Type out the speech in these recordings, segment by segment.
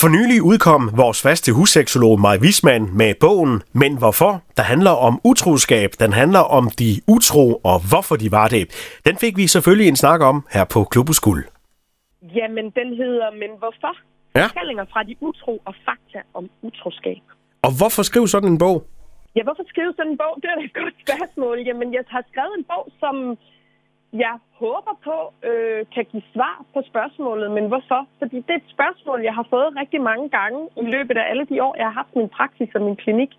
For nylig udkom vores faste husseksolog Maj Wisman med bogen Men Hvorfor, der handler om utroskab. Den handler om de utro og hvorfor de var det. Den fik vi selvfølgelig en snak om her på Klubuskuld. Jamen, den hedder Men Hvorfor? Ja. Fortællinger fra de utro og fakta om utroskab. Og hvorfor skrive sådan en bog? Ja, hvorfor skrive sådan en bog? Det er da et godt spørgsmål. Jamen, jeg har skrevet en bog, som jeg håber på øh, kan give svar på spørgsmålet, men hvorfor? Fordi det er et spørgsmål, jeg har fået rigtig mange gange i løbet af alle de år, jeg har haft min praksis og min klinik.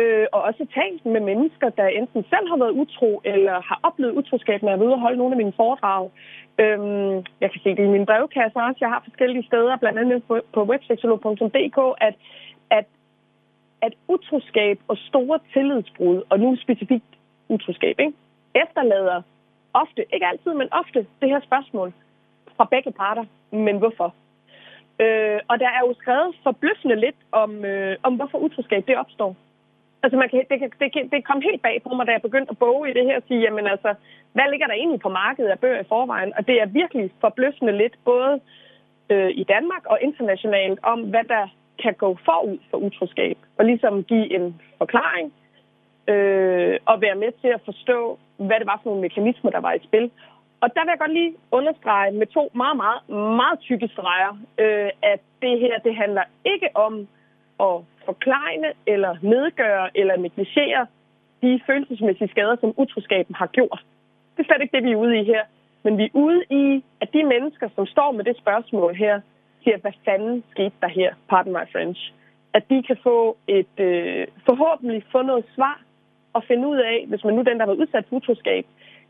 Øh, og også talt med mennesker, der enten selv har været utro, eller har oplevet utroskab, når jeg er ude og holde nogle af mine foredrag. Øhm, jeg kan se det i min brevkasse også. Jeg har forskellige steder, blandt andet på, på webseksolog.dk, at, at, at utroskab og store tillidsbrud, og nu specifikt utroskab, ikke, efterlader ofte, ikke altid, men ofte, det her spørgsmål fra begge parter. Men hvorfor? Øh, og der er jo skrevet forbløffende lidt om, øh, om hvorfor utroskab det opstår. Altså, man kan, det, kan, det, kan, det kom helt bag på mig, da jeg begyndte at boge i det her, og sige, jamen altså, hvad ligger der egentlig på markedet af bøger i forvejen? Og det er virkelig forbløffende lidt, både øh, i Danmark og internationalt, om hvad der kan gå forud for utroskab. Og ligesom give en forklaring, øh, og være med til at forstå, hvad det var for nogle mekanismer, der var i spil. Og der vil jeg godt lige understrege med to meget, meget, meget tykke streger, øh, at det her, det handler ikke om at forklejne eller nedgøre eller negligere de følelsesmæssige skader, som utroskaben har gjort. Det er slet ikke det, vi er ude i her. Men vi er ude i, at de mennesker, som står med det spørgsmål her, siger, hvad fanden skete der her, pardon my French, at de kan få et, øh, forhåbentlig få noget svar og finde ud af, hvis man nu den, der var udsat for utroskab,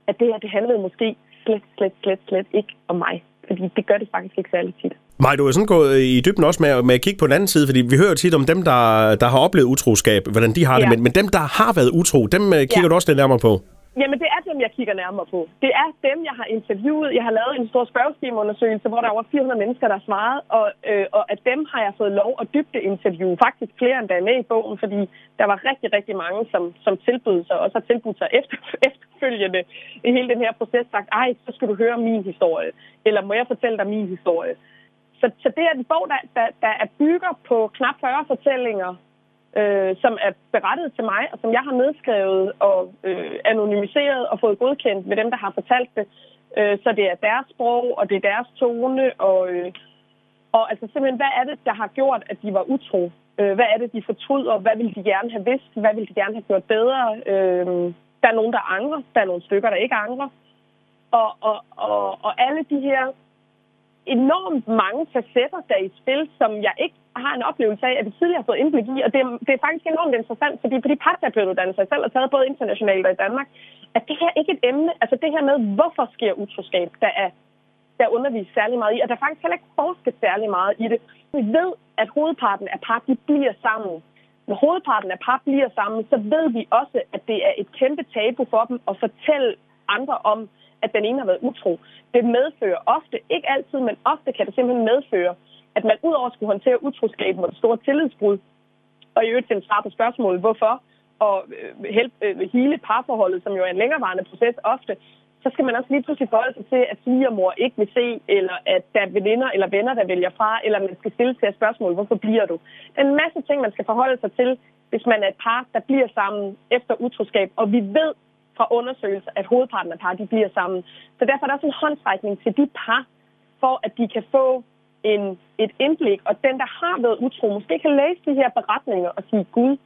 at det her, det handlede måske slet, slet, slet, slet ikke om mig. Fordi det gør det faktisk ikke særlig tit. Maj, du er sådan gået i dybden også med, med at kigge på den anden side, fordi vi hører tit om dem, der, der har oplevet utroskab, hvordan de har det, Ja. men, men dem, der har været utro, dem øh, kigger Ja. du også lidt nærmere på. Jamen, det er dem, jeg kigger nærmere på. Det er dem, jeg har interviewet. Jeg har lavet en stor spørgeskemaundersøgelse, hvor der er over 400 mennesker, der har svaret, og, øh, og af dem har jeg fået lov at dybde interviewe. Faktisk flere end der er med i bogen, fordi der var rigtig, rigtig mange, som, som tilbød sig, og så tilbudt sig efter, efterfølgende i hele den her proces, sagt, ej, så skal du høre min historie, eller må jeg fortælle dig min historie. Så, så det er en bog, der, der, der er bygger på knap 40 fortællinger, øh, som er berettet til mig, og som jeg har nedskrevet og øh, anonymiseret og fået godkendt med dem, der har fortalt det. Øh, så det er deres sprog, og det er deres tone, og, øh, og altså simpelthen, hvad er det, der har gjort, at de var utro? Øh, hvad er det, de fortryder? Hvad ville de gerne have vidst? Hvad ville de gerne have gjort bedre? Øh, der er nogen, der angrer. Der er nogle stykker, der ikke angrer. Og, og, og, og alle de her enormt mange facetter, der er i spil, som jeg ikke har en oplevelse af, at vi tidligere har fået indblik i. Og det, er- det er faktisk enormt interessant, fordi på de parterapeutuddannelser, jeg selv har taget både internationalt og i Danmark, at det her ikke er et emne, altså det her med, hvorfor sker utroskab, der er der undervises særlig meget i, og der er faktisk heller ikke forsket særlig meget i det. Vi ved, at hovedparten af par, de bliver sammen. Når hovedparten af par bliver sammen, så ved vi også, at det er et kæmpe tabu for dem at fortælle andre om, at den ene har været utro. Det medfører ofte, ikke altid, men ofte kan det simpelthen medføre, at man udover skulle håndtere utroskaben og det store tillidsbrud, og i øvrigt til svar på spørgsmålet, hvorfor, og øh, øh, hele parforholdet, som jo er en længerevarende proces ofte, så skal man også lige pludselig forholde sig til, at svigermor ikke vil se, eller at der er veninder eller venner, der vælger fra, eller man skal stille til et spørgsmål, hvorfor bliver du? Der er en masse ting, man skal forholde sig til, hvis man er et par, der bliver sammen efter utroskab, og vi ved fra undersøgelser, at hovedparten af par, de bliver sammen. Så derfor er der også en håndtrækning til de par, for at de kan få en, et indblik, og den, der har været utro, måske kan læse de her beretninger og sige, Gud,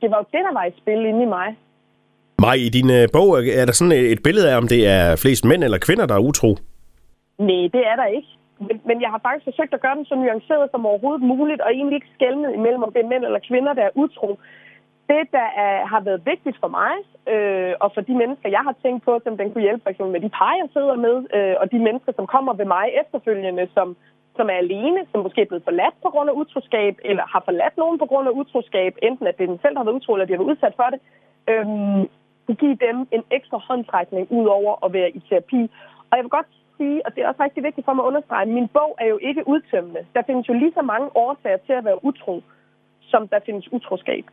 det var jo det, der var i spil inde i mig. Maj, i din øh, bog er der sådan et billede af, om det er flest mænd eller kvinder, der er utro. Nej, det er der ikke. Men, men jeg har faktisk forsøgt at gøre den så nuanceret som overhovedet muligt, og egentlig ikke skælne imellem, om det er mænd eller kvinder, der er utro. Det, der er, har været vigtigt for mig, øh, og for de mennesker, jeg har tænkt på, som den kunne hjælpe, for eksempel med de par, jeg sidder med, øh, og de mennesker, som kommer ved mig efterfølgende, som, som er alene, som måske er blevet forladt på grund af utroskab, eller har forladt nogen på grund af utroskab, enten at det er den selv, der har været utro, eller de har været udsat for det, øhm, give dem en ekstra håndtrækning ud over at være i terapi. Og jeg vil godt sige, og det er også rigtig vigtigt for mig at understrege, min bog er jo ikke udtømmende. Der findes jo lige så mange årsager til at være utro, som der findes utroskab.